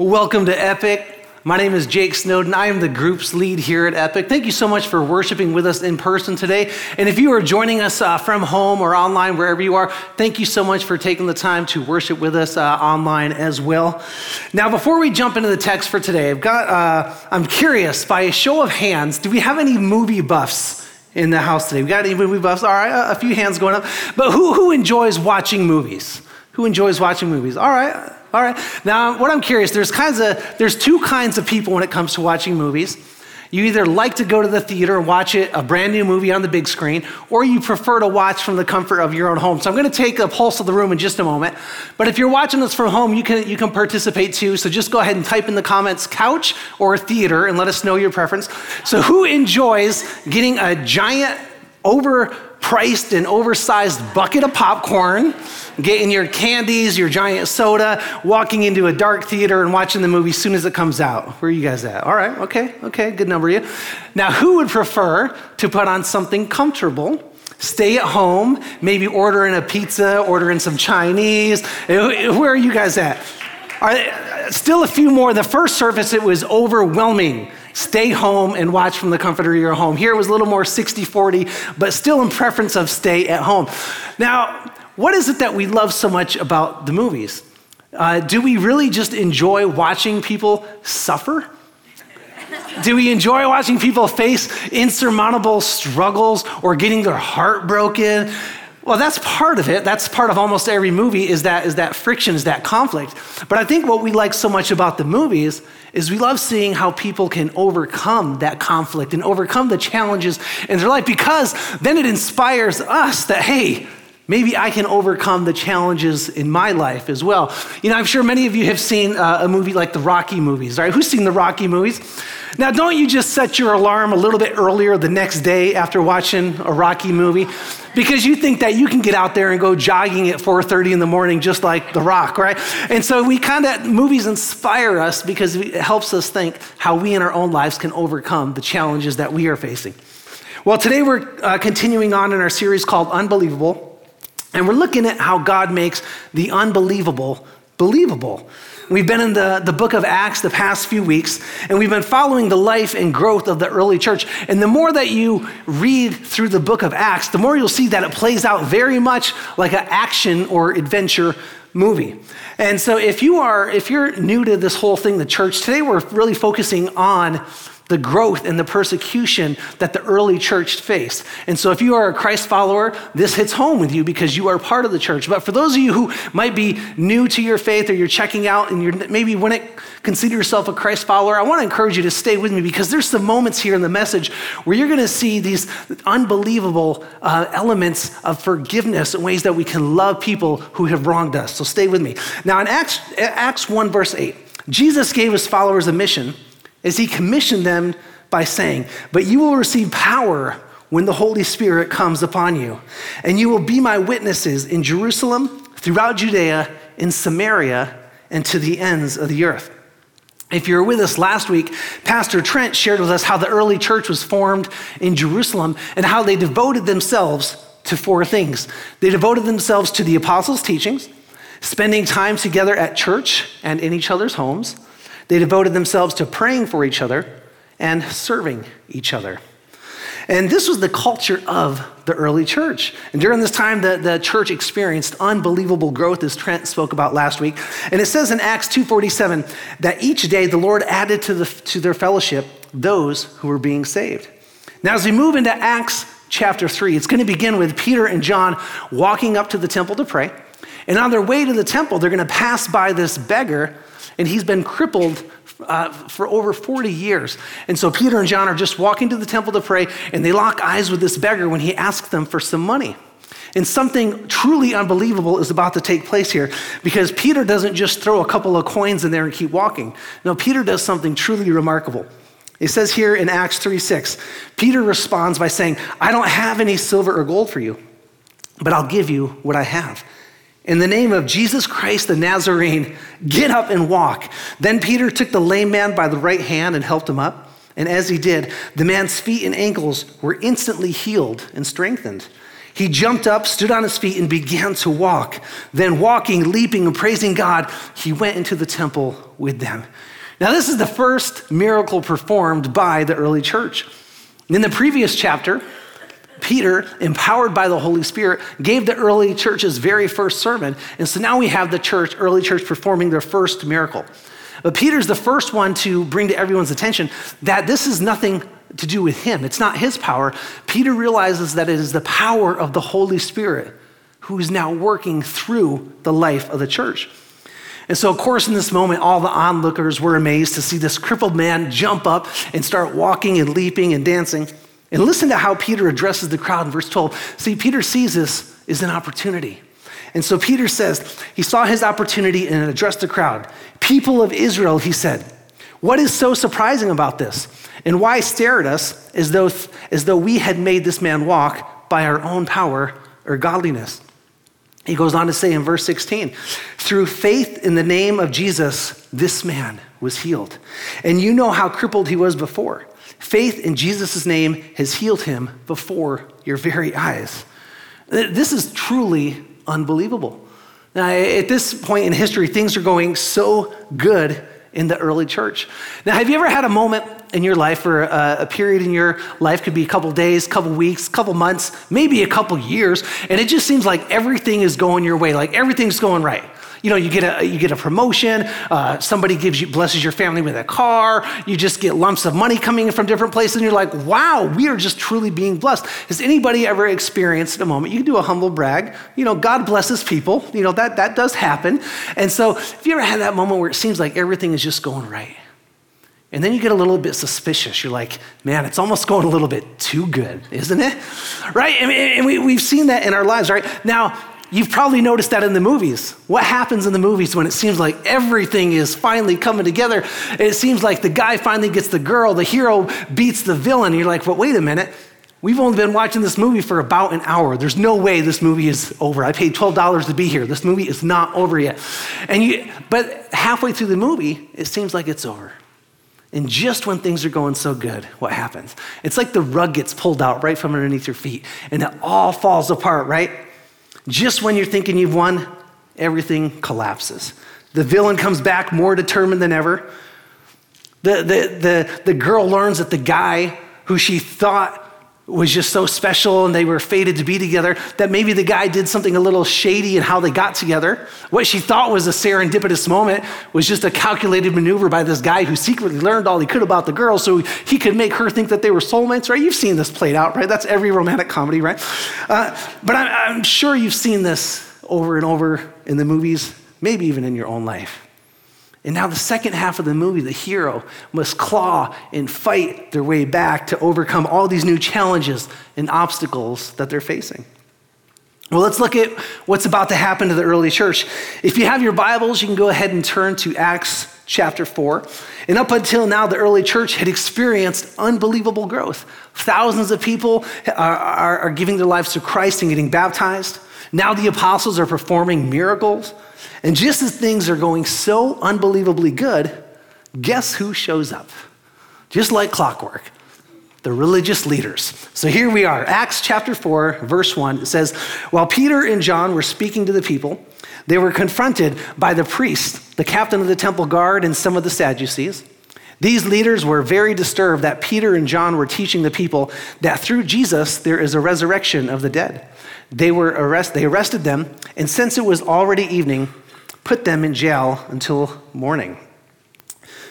Welcome to Epic. My name is Jake Snowden. I am the group's lead here at Epic. Thank you so much for worshiping with us in person today. And if you are joining us uh, from home or online, wherever you are, thank you so much for taking the time to worship with us uh, online as well. Now, before we jump into the text for today, I've got, uh, I'm curious, by a show of hands, do we have any movie buffs in the house today? We got any movie buffs? All right, a few hands going up. But who, who enjoys watching movies? Who enjoys watching movies? All right. All right. Now, what I'm curious, there's kinds of there's two kinds of people when it comes to watching movies. You either like to go to the theater and watch it, a brand new movie on the big screen, or you prefer to watch from the comfort of your own home. So I'm going to take a pulse of the room in just a moment. But if you're watching this from home, you can, you can participate too. So just go ahead and type in the comments couch or theater and let us know your preference. So who enjoys getting a giant overpriced and oversized bucket of popcorn, getting your candies, your giant soda, walking into a dark theater and watching the movie as soon as it comes out. Where are you guys at? All right, okay, okay, good number of you. Now, who would prefer to put on something comfortable? Stay at home, maybe order in a pizza, order in some Chinese. Where are you guys at? Are, still a few more. The first service, it was overwhelming stay home and watch from the comfort of your home. Here it was a little more 60 40, but still in preference of stay at home. Now, what is it that we love so much about the movies? Uh, do we really just enjoy watching people suffer? Do we enjoy watching people face insurmountable struggles or getting their heart broken? Well, that's part of it. That's part of almost every movie is that, is that friction, is that conflict. But I think what we like so much about the movies is we love seeing how people can overcome that conflict and overcome the challenges in their life because then it inspires us that, hey, maybe I can overcome the challenges in my life as well. You know, I'm sure many of you have seen uh, a movie like the Rocky movies, right? Who's seen the Rocky movies? Now, don't you just set your alarm a little bit earlier the next day after watching a Rocky movie? Because you think that you can get out there and go jogging at 4:30 in the morning just like The Rock, right? And so we kind of movies inspire us because it helps us think how we in our own lives can overcome the challenges that we are facing. Well, today we're uh, continuing on in our series called Unbelievable. And we're looking at how God makes the unbelievable believable. We've been in the, the book of Acts the past few weeks, and we've been following the life and growth of the early church. And the more that you read through the book of Acts, the more you'll see that it plays out very much like an action or adventure movie. And so if you are if you're new to this whole thing the church today we're really focusing on the growth and the persecution that the early church faced. And so, if you are a Christ follower, this hits home with you because you are part of the church. But for those of you who might be new to your faith or you're checking out and you're maybe wouldn't consider yourself a Christ follower, I want to encourage you to stay with me because there's some moments here in the message where you're going to see these unbelievable uh, elements of forgiveness and ways that we can love people who have wronged us. So, stay with me. Now, in Acts, Acts 1, verse 8, Jesus gave his followers a mission as he commissioned them by saying, But you will receive power when the Holy Spirit comes upon you, and you will be my witnesses in Jerusalem, throughout Judea, in Samaria, and to the ends of the earth. If you were with us last week, Pastor Trent shared with us how the early church was formed in Jerusalem and how they devoted themselves to four things. They devoted themselves to the apostles' teachings, spending time together at church and in each other's homes they devoted themselves to praying for each other and serving each other. And this was the culture of the early church. And during this time, the, the church experienced unbelievable growth, as Trent spoke about last week. And it says in Acts 2.47 that each day the Lord added to, the, to their fellowship those who were being saved. Now, as we move into Acts chapter 3, it's going to begin with Peter and John walking up to the temple to pray. And on their way to the temple, they're going to pass by this beggar and he's been crippled uh, for over 40 years. And so Peter and John are just walking to the temple to pray, and they lock eyes with this beggar when he asks them for some money. And something truly unbelievable is about to take place here because Peter doesn't just throw a couple of coins in there and keep walking. No, Peter does something truly remarkable. It says here in Acts 3 6, Peter responds by saying, I don't have any silver or gold for you, but I'll give you what I have. In the name of Jesus Christ the Nazarene, get up and walk. Then Peter took the lame man by the right hand and helped him up. And as he did, the man's feet and ankles were instantly healed and strengthened. He jumped up, stood on his feet, and began to walk. Then, walking, leaping, and praising God, he went into the temple with them. Now, this is the first miracle performed by the early church. In the previous chapter, Peter, empowered by the Holy Spirit, gave the early church's very first sermon. And so now we have the church, early church, performing their first miracle. But Peter's the first one to bring to everyone's attention that this is nothing to do with him. It's not his power. Peter realizes that it is the power of the Holy Spirit who is now working through the life of the church. And so, of course, in this moment, all the onlookers were amazed to see this crippled man jump up and start walking and leaping and dancing. And listen to how Peter addresses the crowd in verse 12. See, Peter sees this as an opportunity. And so Peter says, he saw his opportunity and addressed the crowd. People of Israel, he said, what is so surprising about this? And why stare at us as though, as though we had made this man walk by our own power or godliness? He goes on to say in verse 16, through faith in the name of Jesus, this man was healed. And you know how crippled he was before. Faith in Jesus' name has healed him before your very eyes. This is truly unbelievable. Now, at this point in history, things are going so good in the early church. Now, have you ever had a moment in your life or a, a period in your life could be a couple days, couple weeks, couple months, maybe a couple years, and it just seems like everything is going your way, like everything's going right. You know, you get a, you get a promotion, uh, somebody gives you, blesses your family with a car, you just get lumps of money coming in from different places, and you're like, wow, we are just truly being blessed. Has anybody ever experienced a moment? You can do a humble brag. You know, God blesses people. You know, that, that does happen. And so, if you ever had that moment where it seems like everything is just going right, and then you get a little bit suspicious. You're like, man, it's almost going a little bit too good, isn't it? Right? And, we, we've seen that in our lives, right? Now, You've probably noticed that in the movies. What happens in the movies when it seems like everything is finally coming together? It seems like the guy finally gets the girl, the hero beats the villain. You're like, but wait a minute. We've only been watching this movie for about an hour. There's no way this movie is over. I paid $12 to be here. This movie is not over yet. And you, but halfway through the movie, it seems like it's over. And just when things are going so good, what happens? It's like the rug gets pulled out right from underneath your feet and it all falls apart, right? Just when you're thinking you've won, everything collapses. The villain comes back more determined than ever. The, the, the, the girl learns that the guy who she thought was just so special and they were fated to be together that maybe the guy did something a little shady in how they got together. What she thought was a serendipitous moment was just a calculated maneuver by this guy who secretly learned all he could about the girl so he could make her think that they were soulmates, right? You've seen this played out, right? That's every romantic comedy, right? Uh, but I'm, I'm sure you've seen this over and over in the movies, maybe even in your own life. And now, the second half of the movie, the hero must claw and fight their way back to overcome all these new challenges and obstacles that they're facing. Well, let's look at what's about to happen to the early church. If you have your Bibles, you can go ahead and turn to Acts chapter 4. And up until now, the early church had experienced unbelievable growth. Thousands of people are, are, are giving their lives to Christ and getting baptized. Now the apostles are performing miracles. And just as things are going so unbelievably good, guess who shows up? Just like clockwork the religious leaders. So here we are, Acts chapter 4, verse 1. It says, While Peter and John were speaking to the people, they were confronted by the priest, the captain of the temple guard, and some of the Sadducees. These leaders were very disturbed that Peter and John were teaching the people that through Jesus there is a resurrection of the dead. They were arrest, they arrested them, and since it was already evening, put them in jail until morning.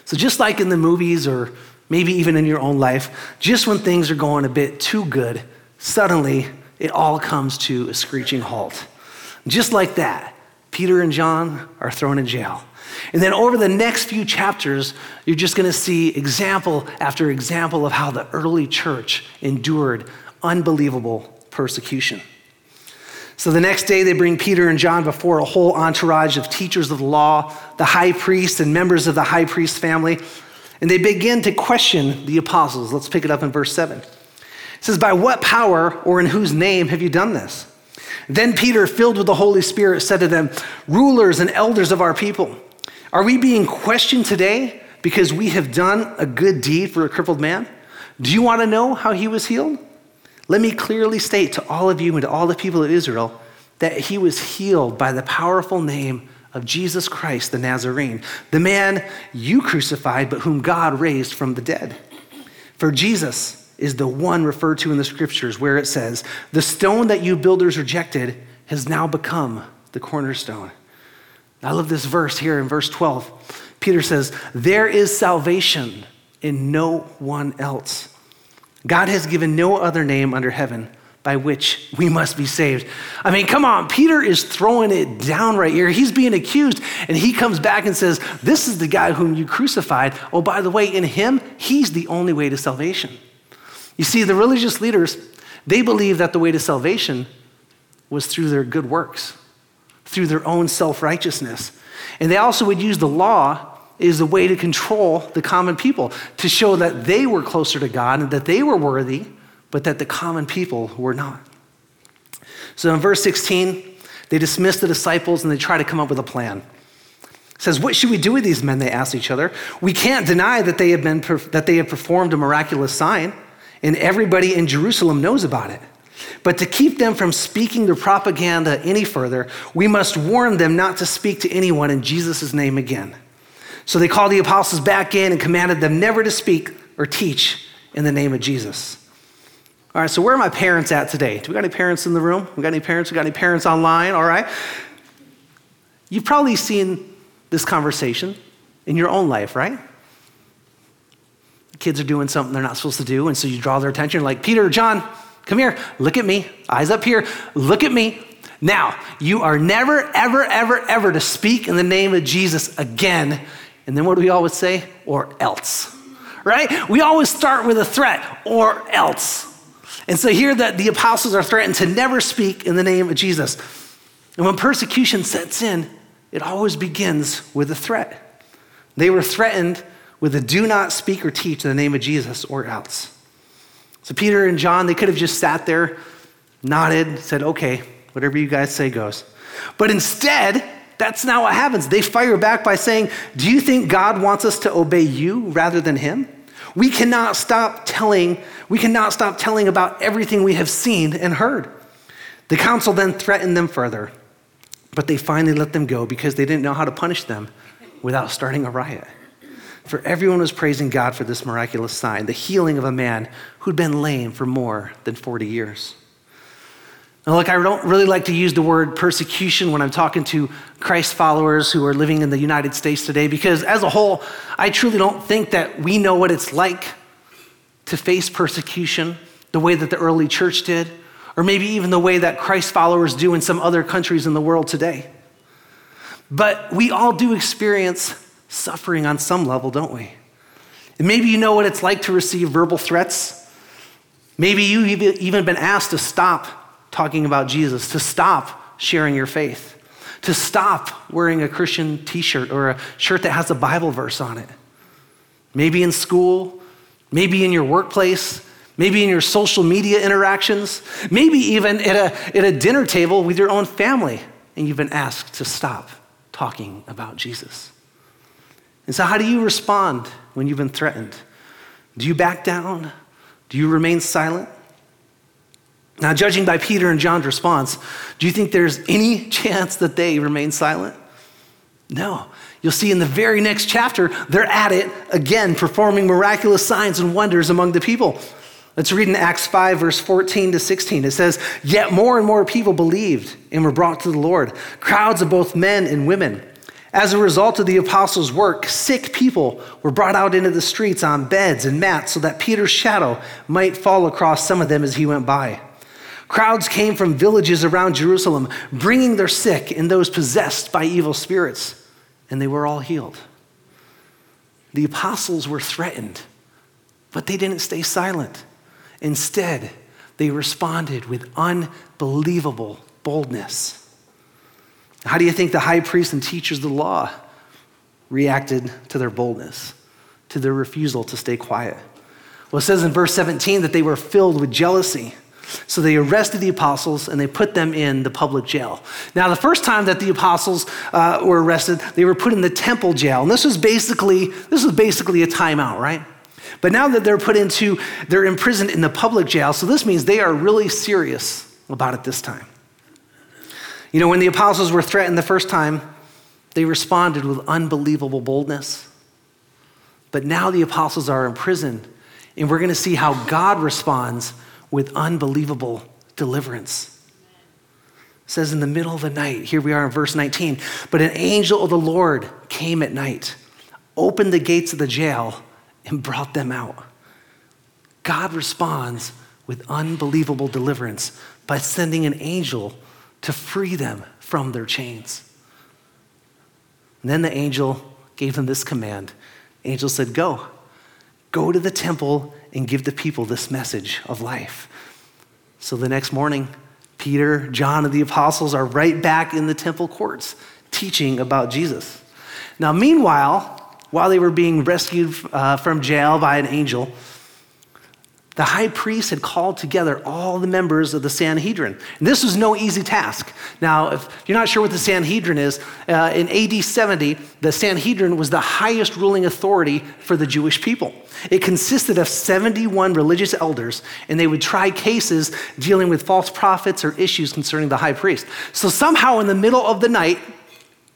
So, just like in the movies or maybe even in your own life, just when things are going a bit too good, suddenly it all comes to a screeching halt. Just like that, Peter and John are thrown in jail. And then over the next few chapters, you're just going to see example after example of how the early church endured unbelievable persecution. So the next day, they bring Peter and John before a whole entourage of teachers of the law, the high priest, and members of the high priest family. And they begin to question the apostles. Let's pick it up in verse 7. It says, By what power or in whose name have you done this? Then Peter, filled with the Holy Spirit, said to them, Rulers and elders of our people, are we being questioned today because we have done a good deed for a crippled man? Do you want to know how he was healed? Let me clearly state to all of you and to all the people of Israel that he was healed by the powerful name of Jesus Christ the Nazarene, the man you crucified, but whom God raised from the dead. For Jesus is the one referred to in the scriptures where it says, The stone that you builders rejected has now become the cornerstone. I love this verse here in verse 12. Peter says, There is salvation in no one else. God has given no other name under heaven by which we must be saved. I mean, come on, Peter is throwing it down right here. He's being accused, and he comes back and says, This is the guy whom you crucified. Oh, by the way, in him, he's the only way to salvation. You see, the religious leaders, they believed that the way to salvation was through their good works, through their own self righteousness. And they also would use the law as a way to control the common people, to show that they were closer to God and that they were worthy but that the common people were not. So in verse 16, they dismiss the disciples and they try to come up with a plan. It says, What should we do with these men? They ask each other. We can't deny that they have, been, that they have performed a miraculous sign, and everybody in Jerusalem knows about it. But to keep them from speaking their propaganda any further, we must warn them not to speak to anyone in Jesus' name again. So they called the apostles back in and commanded them never to speak or teach in the name of Jesus. All right, so where are my parents at today? Do we got any parents in the room? We got any parents? We got any parents online? All right. You've probably seen this conversation in your own life, right? Kids are doing something they're not supposed to do, and so you draw their attention, like, Peter, John, come here, look at me, eyes up here, look at me. Now, you are never, ever, ever, ever to speak in the name of Jesus again. And then what do we always say? Or else, right? We always start with a threat, or else. And so here that the apostles are threatened to never speak in the name of Jesus. And when persecution sets in, it always begins with a threat. They were threatened with a do not speak or teach in the name of Jesus or else. So Peter and John, they could have just sat there, nodded, said, okay, whatever you guys say goes. But instead, that's not what happens. They fire back by saying, Do you think God wants us to obey you rather than him? We cannot stop telling, we cannot stop telling about everything we have seen and heard. The council then threatened them further, but they finally let them go because they didn't know how to punish them without starting a riot. For everyone was praising God for this miraculous sign, the healing of a man who'd been lame for more than 40 years. Now, look, I don't really like to use the word persecution when I'm talking to Christ followers who are living in the United States today because, as a whole, I truly don't think that we know what it's like to face persecution the way that the early church did, or maybe even the way that Christ followers do in some other countries in the world today. But we all do experience suffering on some level, don't we? And maybe you know what it's like to receive verbal threats. Maybe you've even been asked to stop talking about Jesus, to stop sharing your faith, to stop wearing a Christian t shirt or a shirt that has a Bible verse on it. Maybe in school, maybe in your workplace, maybe in your social media interactions, maybe even at a, at a dinner table with your own family, and you've been asked to stop talking about Jesus. And so, how do you respond when you've been threatened? Do you back down? Do you remain silent? Now, judging by Peter and John's response, do you think there's any chance that they remain silent? No. You'll see in the very next chapter, they're at it again, performing miraculous signs and wonders among the people. Let's read in Acts 5, verse 14 to 16. It says, Yet more and more people believed and were brought to the Lord, crowds of both men and women. As a result of the apostles' work, sick people were brought out into the streets on beds and mats so that Peter's shadow might fall across some of them as he went by. Crowds came from villages around Jerusalem, bringing their sick and those possessed by evil spirits, and they were all healed. The apostles were threatened, but they didn't stay silent. Instead, they responded with unbelievable boldness. How do you think the high priests and teachers of the law reacted to their boldness, to their refusal to stay quiet? Well, it says in verse 17 that they were filled with jealousy. So they arrested the apostles and they put them in the public jail. Now, the first time that the apostles uh, were arrested, they were put in the temple jail, and this was basically this was basically a timeout, right? But now that they're put into, they're imprisoned in the public jail, so this means they are really serious about it this time. You know, when the apostles were threatened the first time, they responded with unbelievable boldness. But now the apostles are in prison, and we're going to see how God responds with unbelievable deliverance. It says in the middle of the night, here we are in verse 19, but an angel of the Lord came at night, opened the gates of the jail, and brought them out. God responds with unbelievable deliverance by sending an angel to free them from their chains. And then the angel gave them this command. angel said, Go, go to the temple and give the people this message of life. So the next morning, Peter, John, and the apostles are right back in the temple courts teaching about Jesus. Now, meanwhile, while they were being rescued uh, from jail by an angel, the high priest had called together all the members of the Sanhedrin. And this was no easy task. Now, if you're not sure what the Sanhedrin is, uh, in AD 70, the Sanhedrin was the highest ruling authority for the Jewish people. It consisted of 71 religious elders, and they would try cases dealing with false prophets or issues concerning the high priest. So, somehow, in the middle of the night,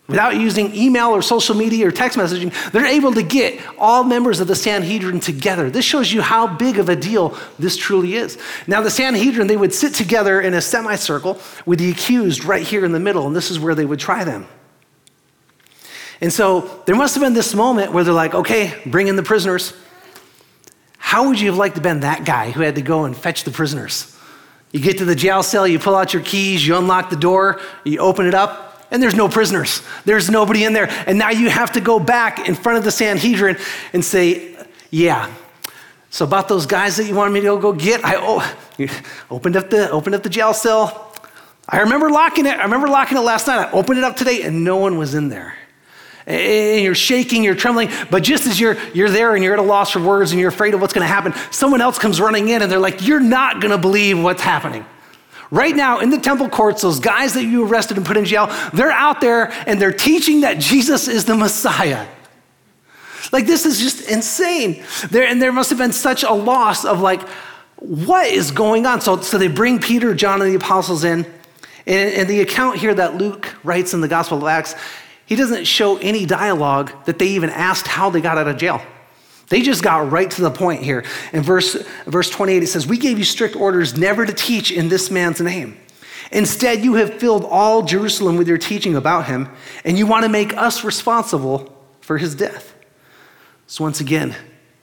Without using email or social media or text messaging, they're able to get all members of the Sanhedrin together. This shows you how big of a deal this truly is. Now, the Sanhedrin, they would sit together in a semicircle with the accused right here in the middle, and this is where they would try them. And so there must have been this moment where they're like, okay, bring in the prisoners. How would you have liked to have been that guy who had to go and fetch the prisoners? You get to the jail cell, you pull out your keys, you unlock the door, you open it up, and there's no prisoners. There's nobody in there. And now you have to go back in front of the Sanhedrin and say, Yeah. So about those guys that you wanted me to go get, I oh, opened up the opened up the jail cell. I remember locking it. I remember locking it last night. I opened it up today and no one was in there. And you're shaking, you're trembling, but just as you're you're there and you're at a loss for words and you're afraid of what's going to happen, someone else comes running in and they're like, "You're not going to believe what's happening." Right now, in the temple courts, those guys that you arrested and put in jail, they're out there and they're teaching that Jesus is the Messiah. Like, this is just insane. There, and there must have been such a loss of, like, what is going on? So, so they bring Peter, John, and the apostles in. And, and the account here that Luke writes in the Gospel of Acts, he doesn't show any dialogue that they even asked how they got out of jail. They just got right to the point here. In verse, verse 28, it says, We gave you strict orders never to teach in this man's name. Instead, you have filled all Jerusalem with your teaching about him, and you want to make us responsible for his death. So, once again,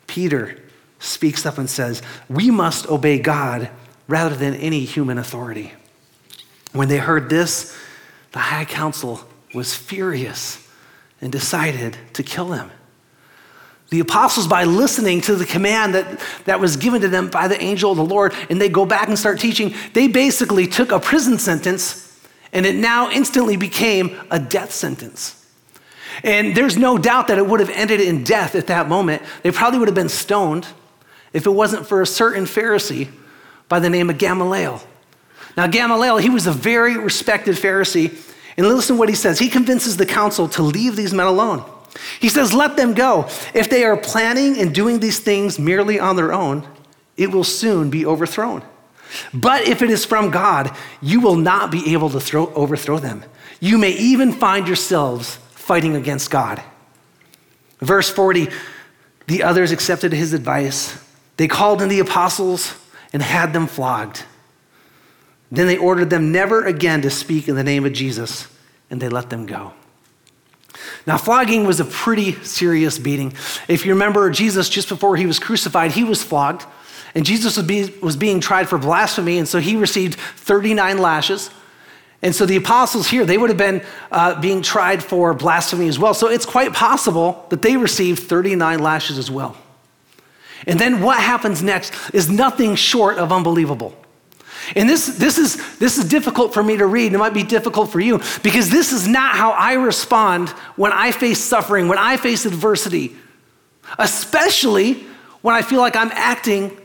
Peter speaks up and says, We must obey God rather than any human authority. When they heard this, the high council was furious and decided to kill him. The apostles, by listening to the command that, that was given to them by the angel of the Lord, and they go back and start teaching, they basically took a prison sentence and it now instantly became a death sentence. And there's no doubt that it would have ended in death at that moment. They probably would have been stoned if it wasn't for a certain Pharisee by the name of Gamaliel. Now, Gamaliel, he was a very respected Pharisee. And listen to what he says. He convinces the council to leave these men alone. He says, Let them go. If they are planning and doing these things merely on their own, it will soon be overthrown. But if it is from God, you will not be able to throw, overthrow them. You may even find yourselves fighting against God. Verse 40 the others accepted his advice. They called in the apostles and had them flogged. Then they ordered them never again to speak in the name of Jesus, and they let them go. Now, flogging was a pretty serious beating. If you remember, Jesus, just before he was crucified, he was flogged. And Jesus was, be, was being tried for blasphemy, and so he received 39 lashes. And so the apostles here, they would have been uh, being tried for blasphemy as well. So it's quite possible that they received 39 lashes as well. And then what happens next is nothing short of unbelievable. And this, this, is, this is difficult for me to read. It might be difficult for you because this is not how I respond when I face suffering, when I face adversity, especially when I feel like I'm acting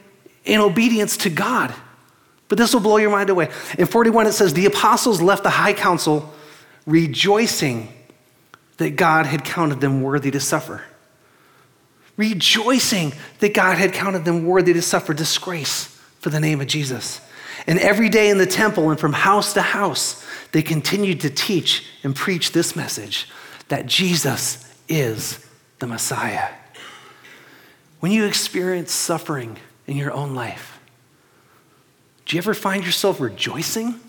in obedience to God. But this will blow your mind away. In 41, it says, The apostles left the high council rejoicing that God had counted them worthy to suffer. rejoicing that God had counted them worthy to suffer disgrace for the name of Jesus. And every day in the temple and from house to house, they continued to teach and preach this message that Jesus is the Messiah. When you experience suffering in your own life, do you ever find yourself rejoicing?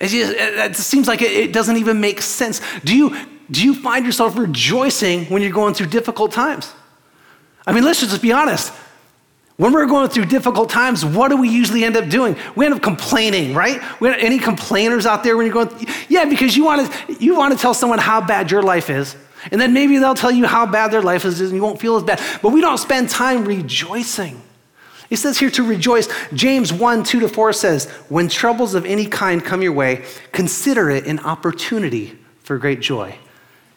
It, seems like it doesn't even make sense. Do you, do you find yourself rejoicing when you're going through difficult times? I mean, let's just be honest. When we're going through difficult times, what do we usually end up doing? We end up complaining, right? We any complainers out there when you're going? Yeah, because you want to you want to tell someone how bad your life is, and then maybe they'll tell you how bad their life is, and you won't feel as bad. But we don't spend time rejoicing. It says here to rejoice. James 1 2 to 4 says, When troubles of any kind come your way, consider it an opportunity for great joy.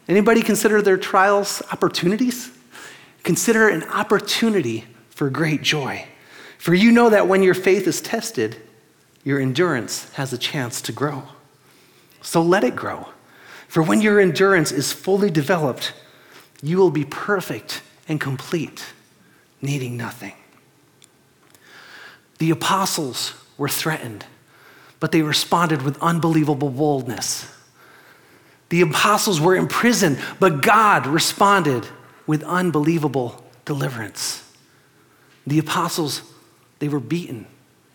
Anybody consider their trials opportunities? Consider an opportunity for great joy. For you know that when your faith is tested, your endurance has a chance to grow. So let it grow. For when your endurance is fully developed, you will be perfect and complete, needing nothing. The apostles were threatened, but they responded with unbelievable boldness. The apostles were imprisoned, but God responded with unbelievable deliverance. The apostles, they were beaten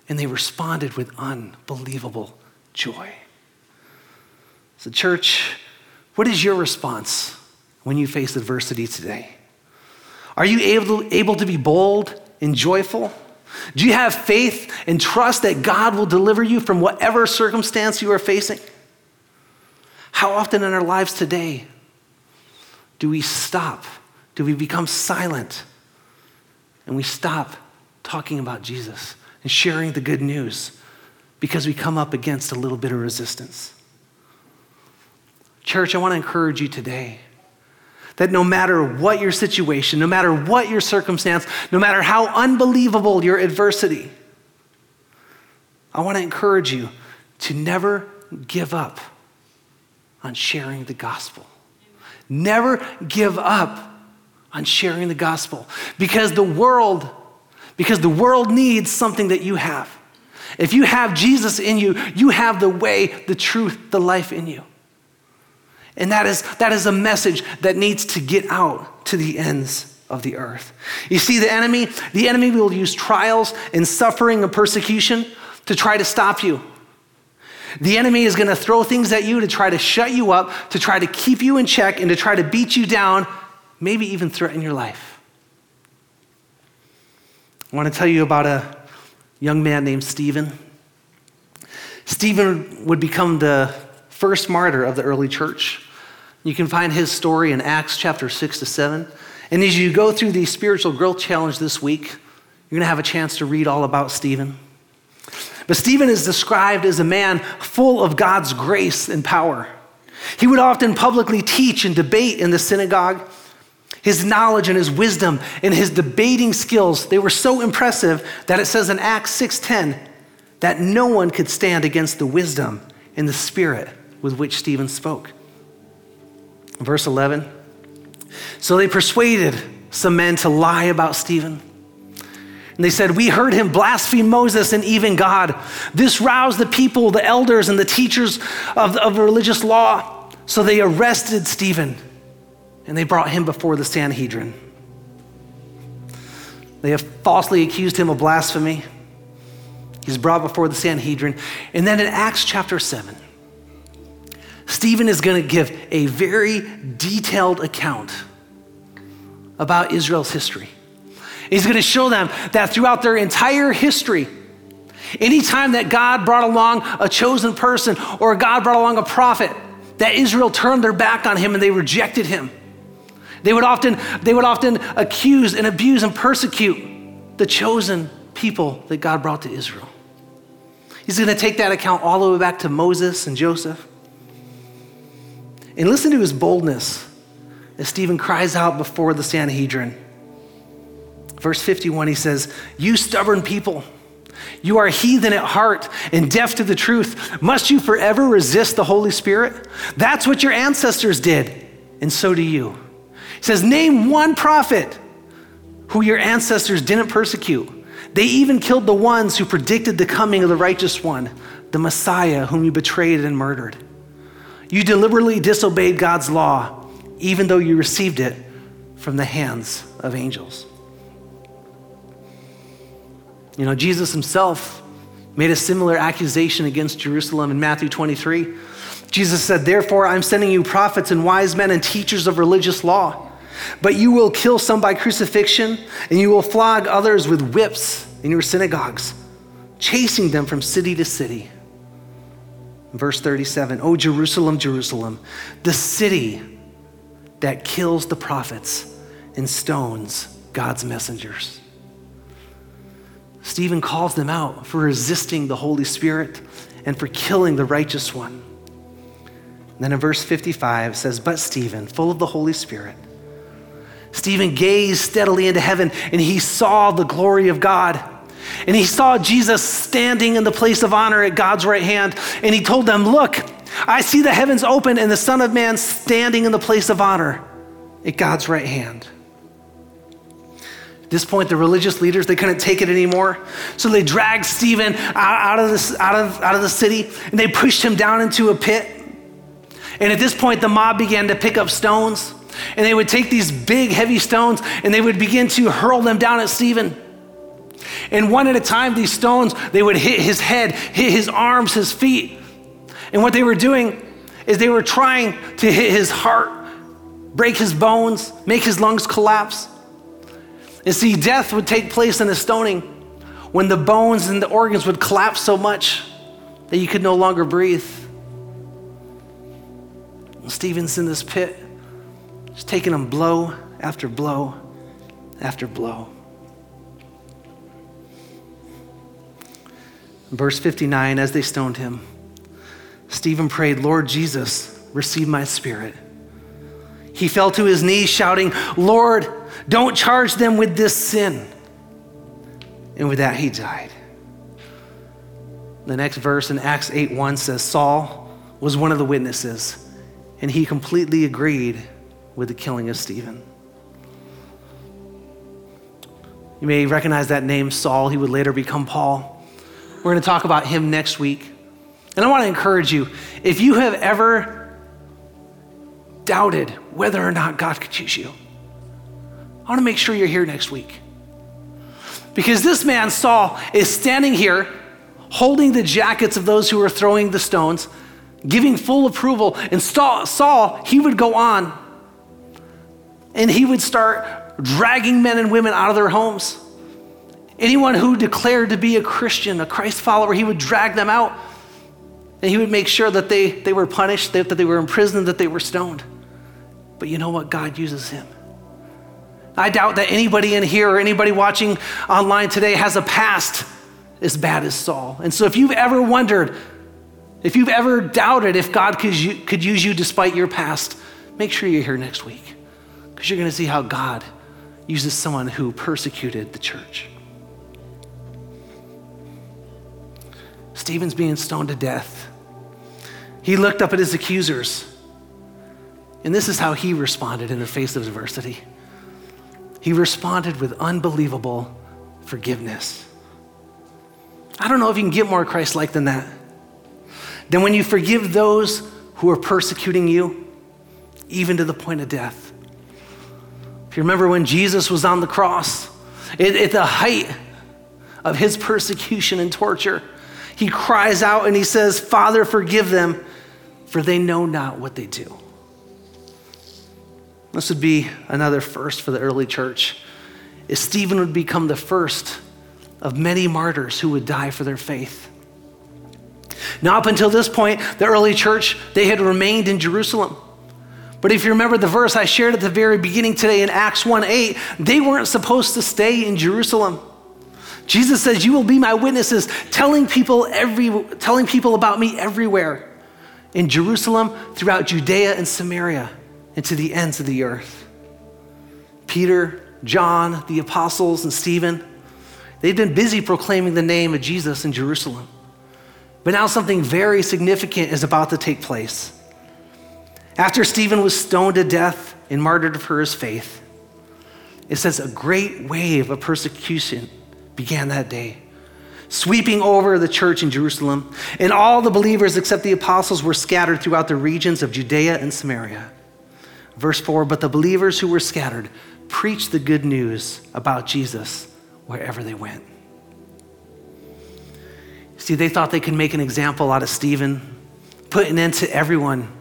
and they responded with unbelievable joy. So, church, what is your response when you face adversity today? Are you able to, able to be bold and joyful? Do you have faith and trust that God will deliver you from whatever circumstance you are facing? How often in our lives today do we stop? Do we become silent and we stop talking about Jesus and sharing the good news because we come up against a little bit of resistance. Church, I want to encourage you today that no matter what your situation, no matter what your circumstance, no matter how unbelievable your adversity, I want to encourage you to never give up on sharing the gospel. Never give up on sharing the gospel because the world because the world needs something that you have. If you have Jesus in you, you have the way, the truth, the life in you. And that is, that is a message that needs to get out to the ends of the earth. You see, the enemy, the enemy will use trials and suffering and persecution to try to stop you. The enemy is going to throw things at you to try to shut you up, to try to keep you in check, and to try to beat you down maybe even threaten your life. I want to tell you about a young man named Stephen. Stephen would become the first martyr of the early church. You can find his story in Acts chapter 6 to 7. And as you go through the spiritual growth challenge this week, you're going to have a chance to read all about Stephen. But Stephen is described as a man full of God's grace and power. He would often publicly teach and debate in the synagogue. His knowledge and his wisdom and his debating skills, they were so impressive that it says in Acts 6:10 that no one could stand against the wisdom and the spirit with which Stephen spoke. Verse 11. So they persuaded some men to lie about Stephen. And they said, We heard him blaspheme Moses and even God. This roused the people, the elders, and the teachers of, of religious law. So they arrested Stephen and they brought him before the Sanhedrin. They have falsely accused him of blasphemy. He's brought before the Sanhedrin. And then in Acts chapter 7, Stephen is going to give a very detailed account about Israel's history. He's going to show them that throughout their entire history, anytime that God brought along a chosen person or God brought along a prophet, that Israel turned their back on him and they rejected him. They would often, they would often accuse and abuse and persecute the chosen people that God brought to Israel. He's going to take that account all the way back to Moses and Joseph. And listen to his boldness as Stephen cries out before the Sanhedrin. Verse 51, he says, You stubborn people, you are heathen at heart and deaf to the truth. Must you forever resist the Holy Spirit? That's what your ancestors did, and so do you. He says, Name one prophet who your ancestors didn't persecute. They even killed the ones who predicted the coming of the righteous one, the Messiah, whom you betrayed and murdered. You deliberately disobeyed God's law, even though you received it from the hands of angels. You know, Jesus himself made a similar accusation against Jerusalem in Matthew 23. Jesus said, Therefore, I'm sending you prophets and wise men and teachers of religious law. But you will kill some by crucifixion, and you will flog others with whips in your synagogues, chasing them from city to city. Verse 37 Oh, Jerusalem, Jerusalem, the city that kills the prophets and stones God's messengers. Stephen calls them out for resisting the Holy Spirit and for killing the righteous one. And then in verse 55 says, But Stephen, full of the Holy Spirit, Stephen gazed steadily into heaven and he saw the glory of God. And he saw Jesus standing in the place of honor at God's right hand. And he told them, Look, I see the heavens open and the Son of Man standing in the place of honor at God's right hand. At this point, the religious leaders, they couldn't take it anymore. So they dragged Stephen out, of, the, out, of, out of the city and they pushed him down into a pit. And at this point, the mob began to pick up stones. And they would take these big, heavy stones and they would begin to hurl them down at Stephen. And one at a time, these stones, they would hit his head, hit his arms, his feet. And what they were doing is they were trying to hit his heart, break his bones, make his lungs collapse. And see, death would take place in the stoning when the bones and the organs would collapse so much that you could no longer breathe. Stephen's in this pit, just taking him blow after blow after blow. Verse 59 As they stoned him, Stephen prayed, Lord Jesus, receive my spirit. He fell to his knees, shouting, Lord, don't charge them with this sin. And with that, he died. The next verse in Acts 8 1 says, Saul was one of the witnesses, and he completely agreed with the killing of Stephen. You may recognize that name, Saul. He would later become Paul. We're going to talk about him next week. And I want to encourage you if you have ever doubted whether or not God could use you, I want to make sure you're here next week. Because this man, Saul, is standing here holding the jackets of those who are throwing the stones, giving full approval. And Saul, he would go on and he would start dragging men and women out of their homes. Anyone who declared to be a Christian, a Christ follower, he would drag them out and he would make sure that they, they were punished, that, they were imprisoned, that they were stoned. But you know what? God uses him. I doubt that anybody in here or anybody watching online today has a past as bad as Saul. And so if you've ever wondered, if you've ever doubted if God could, could use you despite your past, make sure you're here next week because you're going to see how God uses someone who persecuted the church. Stephen's being stoned to death. He looked up at his accusers, and this is how he responded in the face of adversity. He responded with unbelievable forgiveness. I don't know if you can get more Christ like than that. Then, when you forgive those who are persecuting you, even to the point of death. If you remember when Jesus was on the cross, at the height of his persecution and torture, he cries out and he says, Father, forgive them, for they know not what they do. This would be another first for the early church. Is Stephen would become the first of many martyrs who would die for their faith. Now, up until this point, the early church, they had remained in Jerusalem. But if you remember the verse I shared at the very beginning today in Acts 1 8, they weren't supposed to stay in Jerusalem. Jesus says, You will be my witnesses, telling people, every, telling people about me everywhere in Jerusalem, throughout Judea and Samaria and to the ends of the earth. Peter, John, the apostles, and Stephen, they've been busy proclaiming the name of Jesus in Jerusalem. But now something very significant is about to take place. After Stephen was stoned to death, and martyred for his faith. It says a great wave of persecution began that day, sweeping over the church in Jerusalem. And all the believers, except the apostles, were scattered throughout the regions of Judea and Samaria. Verse 4 But the believers who were scattered preached the good news about Jesus wherever they went. See, they thought they could make an example out of Stephen, put an end to everyone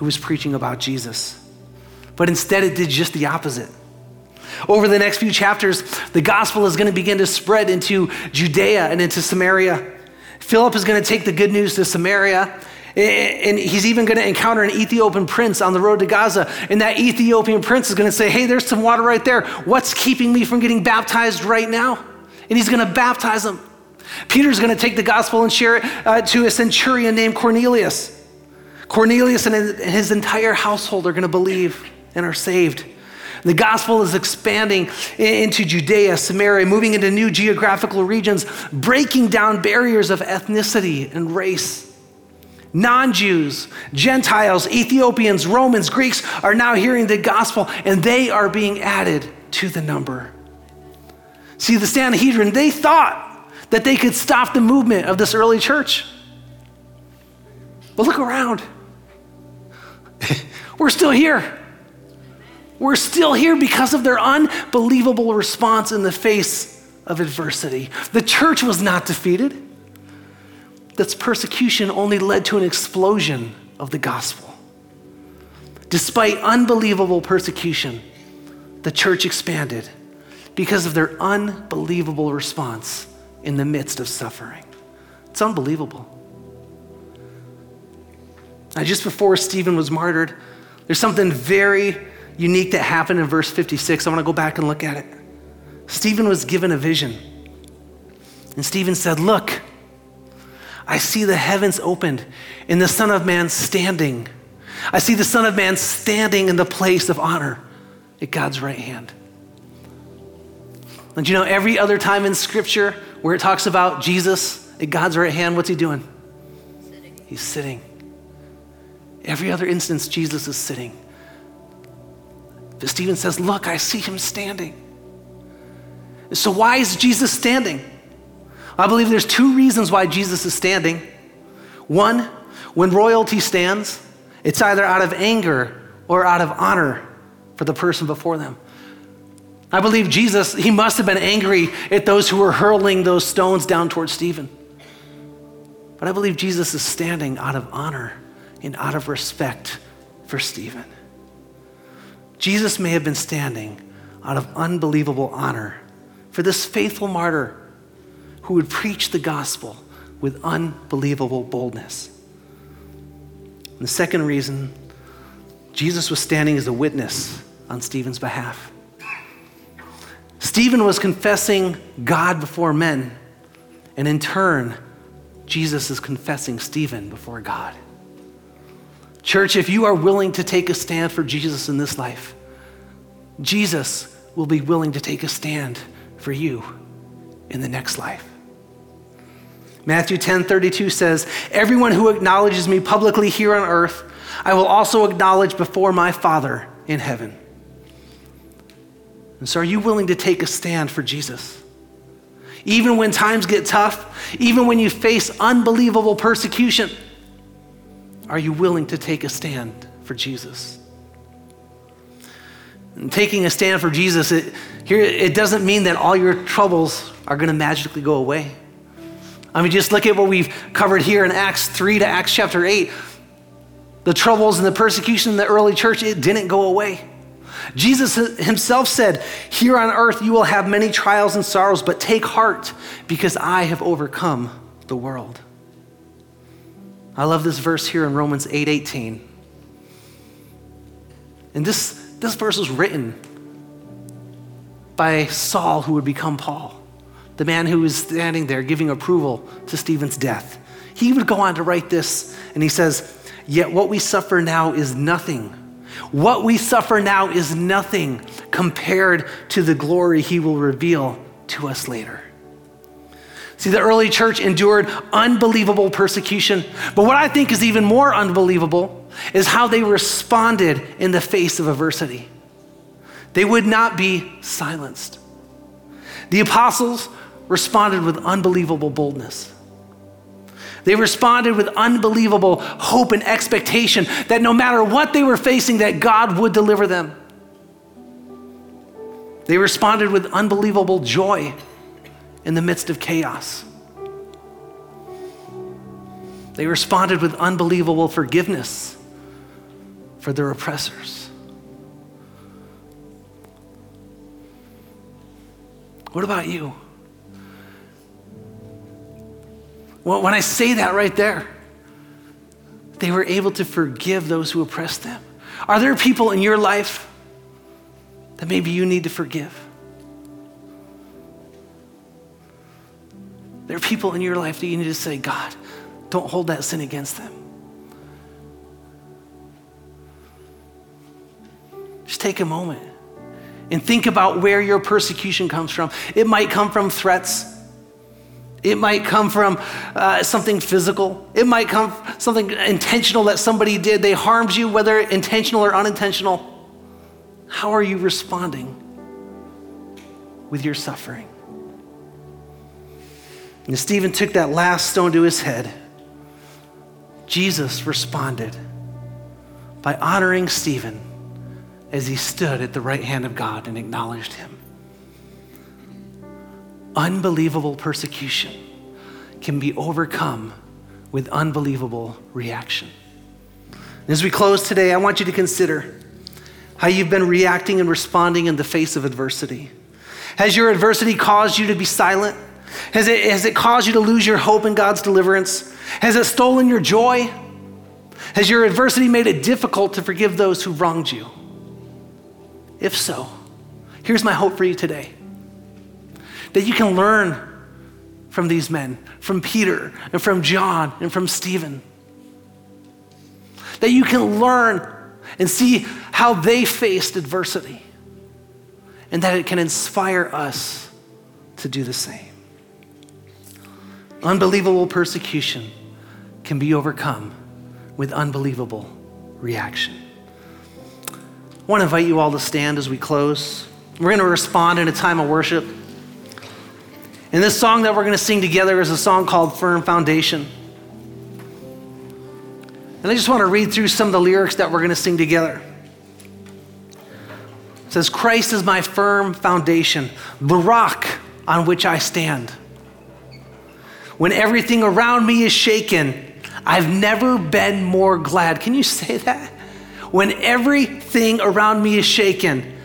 who was preaching about Jesus. But instead, it did just the opposite. Over the next few chapters, the gospel is going to begin to spread into Judea and into Samaria. Philip is going to take the good news to Samaria, and he's even going to encounter an Ethiopian prince on the road to Gaza. And that Ethiopian prince is going to say, Hey, there's some water right there. What's keeping me from getting baptized right now? And he's going to baptize him. Peter's going to take the gospel and share it uh, to a centurion named Cornelius. Cornelius and his entire household are going to believe and are saved. The gospel is expanding into Judea, Samaria, moving into new geographical regions, breaking down barriers of ethnicity and race. Non Jews, Gentiles, Ethiopians, Romans, Greeks are now hearing the gospel and they are being added to the number. See, the Sanhedrin, they thought that they could stop the movement of this early church. But look around. We're still here. We're still here because of their unbelievable response in the face of adversity. The church was not defeated. This persecution only led to an explosion of the gospel. Despite unbelievable persecution, the church expanded because of their unbelievable response in the midst of suffering. It's unbelievable. Now, just before Stephen was martyred, there's something very unique that happened in verse 56. I want to go back and look at it. Stephen was given a vision. And Stephen said, Look, I see the heavens opened and the Son of Man standing. I see the Son of Man standing in the place of honor at God's right hand. And you know, every other time in Scripture where it talks about Jesus at God's right hand, what's he doing? Sitting. He's sitting. Every other instance, Jesus is sitting. But Stephen says, Look, I see him standing. So, why is Jesus standing? I believe there's two reasons why Jesus is standing. One, when royalty stands, it's either out of anger or out of honor for the person before them. I believe Jesus, he must have been angry at those who were hurling those stones down towards Stephen. But I believe Jesus is standing out of honor and out of respect for Stephen. Jesus may have been standing out of unbelievable honor for this faithful martyr who would preach the gospel with unbelievable boldness. And the second reason, Jesus was standing as a witness on Stephen's behalf. Stephen was confessing God before men, and in turn, Jesus is confessing Stephen before God. Church, if you are willing to take a stand for Jesus in this life, Jesus will be willing to take a stand for you in the next life. Matthew 10 32 says, Everyone who acknowledges me publicly here on earth, I will also acknowledge before my Father in heaven. And so, are you willing to take a stand for Jesus? Even when times get tough, even when you face unbelievable persecution, are you willing to take a stand for Jesus? And taking a stand for Jesus, it, here, it doesn't mean that all your troubles are going to magically go away. I mean, just look at what we've covered here in Acts 3 to Acts chapter 8. The troubles and the persecution in the early church, it didn't go away. Jesus himself said, Here on earth you will have many trials and sorrows, but take heart because I have overcome the world. I love this verse here in Romans 8 18. And this, this verse was written by Saul, who would become Paul, the man who was standing there giving approval to Stephen's death. He would go on to write this, and he says, Yet what we suffer now is nothing what we suffer now is nothing compared to the glory he will reveal to us later. See, the early church endured unbelievable persecution, but what I think is even more unbelievable is how they responded in the face of adversity. They would not be silenced. The apostles responded with unbelievable boldness. They responded with unbelievable hope and expectation that no matter what they were facing that God would deliver them. They responded with unbelievable joy in the midst of chaos. They responded with unbelievable forgiveness for their oppressors. What about you? Well, when I say that right there, they were able to forgive those who oppressed them. Are there people in your life that maybe you need to forgive? People in your life that you need to say, God, don't hold that sin against them. Just take a moment and think about where your persecution comes from. It might come from threats. It might come from uh, something physical. It might come something intentional that somebody did. They harmed you, whether intentional or unintentional. How are you responding with your suffering? And Stephen took that last stone to his head. Jesus responded by honoring Stephen as he stood at the right hand of God and acknowledged him. Unbelievable persecution can be overcome with unbelievable reaction. as we close today, I want you to consider how you've been reacting and responding in the face of adversity. Has your adversity caused you to be silent? Has it, has it caused you to lose your hope in God's deliverance? Has it stolen your joy? Has your adversity made it difficult to forgive those who wronged you? If so, here's my hope for you today that you can learn from these men, from Peter and from John and from Stephen. That you can learn and see how they faced adversity, and that it can inspire us to do the same. Unbelievable persecution can be overcome with unbelievable reaction. I want to invite you all to stand as we close. We're going to respond in a time of worship. And this song that we're going to sing together is a song called Firm Foundation. And I just want to read through some of the lyrics that we're going to sing together. It says, Christ is my firm foundation, the rock on which I stand. When everything around me is shaken, I've never been more glad. Can you say that? when everything around me is shaken,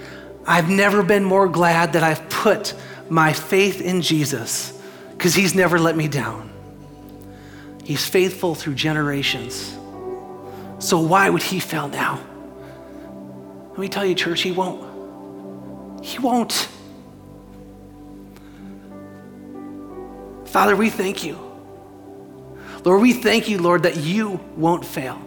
I've never been more glad that I've put my faith in Jesus because he's never let me down. He's faithful through generations. So why would he fail now? Let me tell you, church, he won't. He won't. Father, we thank you. Lord, we thank you, Lord, that you won't fail.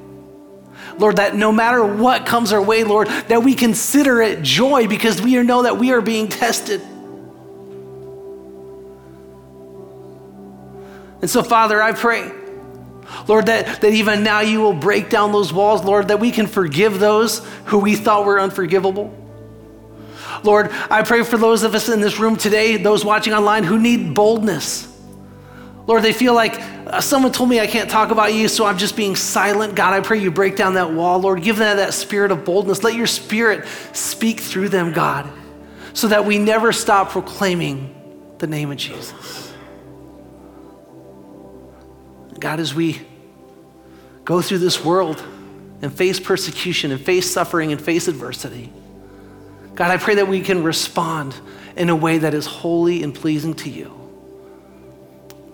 Lord, that no matter what comes our way, Lord, that we consider it joy because we know that we are being tested. And so, Father, I pray, Lord, that, that even now you will break down those walls, Lord, that we can forgive those who we thought were unforgivable. Lord, I pray for those of us in this room today, those watching online who need boldness. Lord, they feel like uh, someone told me I can't talk about you, so I'm just being silent. God, I pray you break down that wall. Lord, give them that spirit of boldness. Let your spirit speak through them, God, so that we never stop proclaiming the name of Jesus. God, as we go through this world and face persecution and face suffering and face adversity, God, I pray that we can respond in a way that is holy and pleasing to you.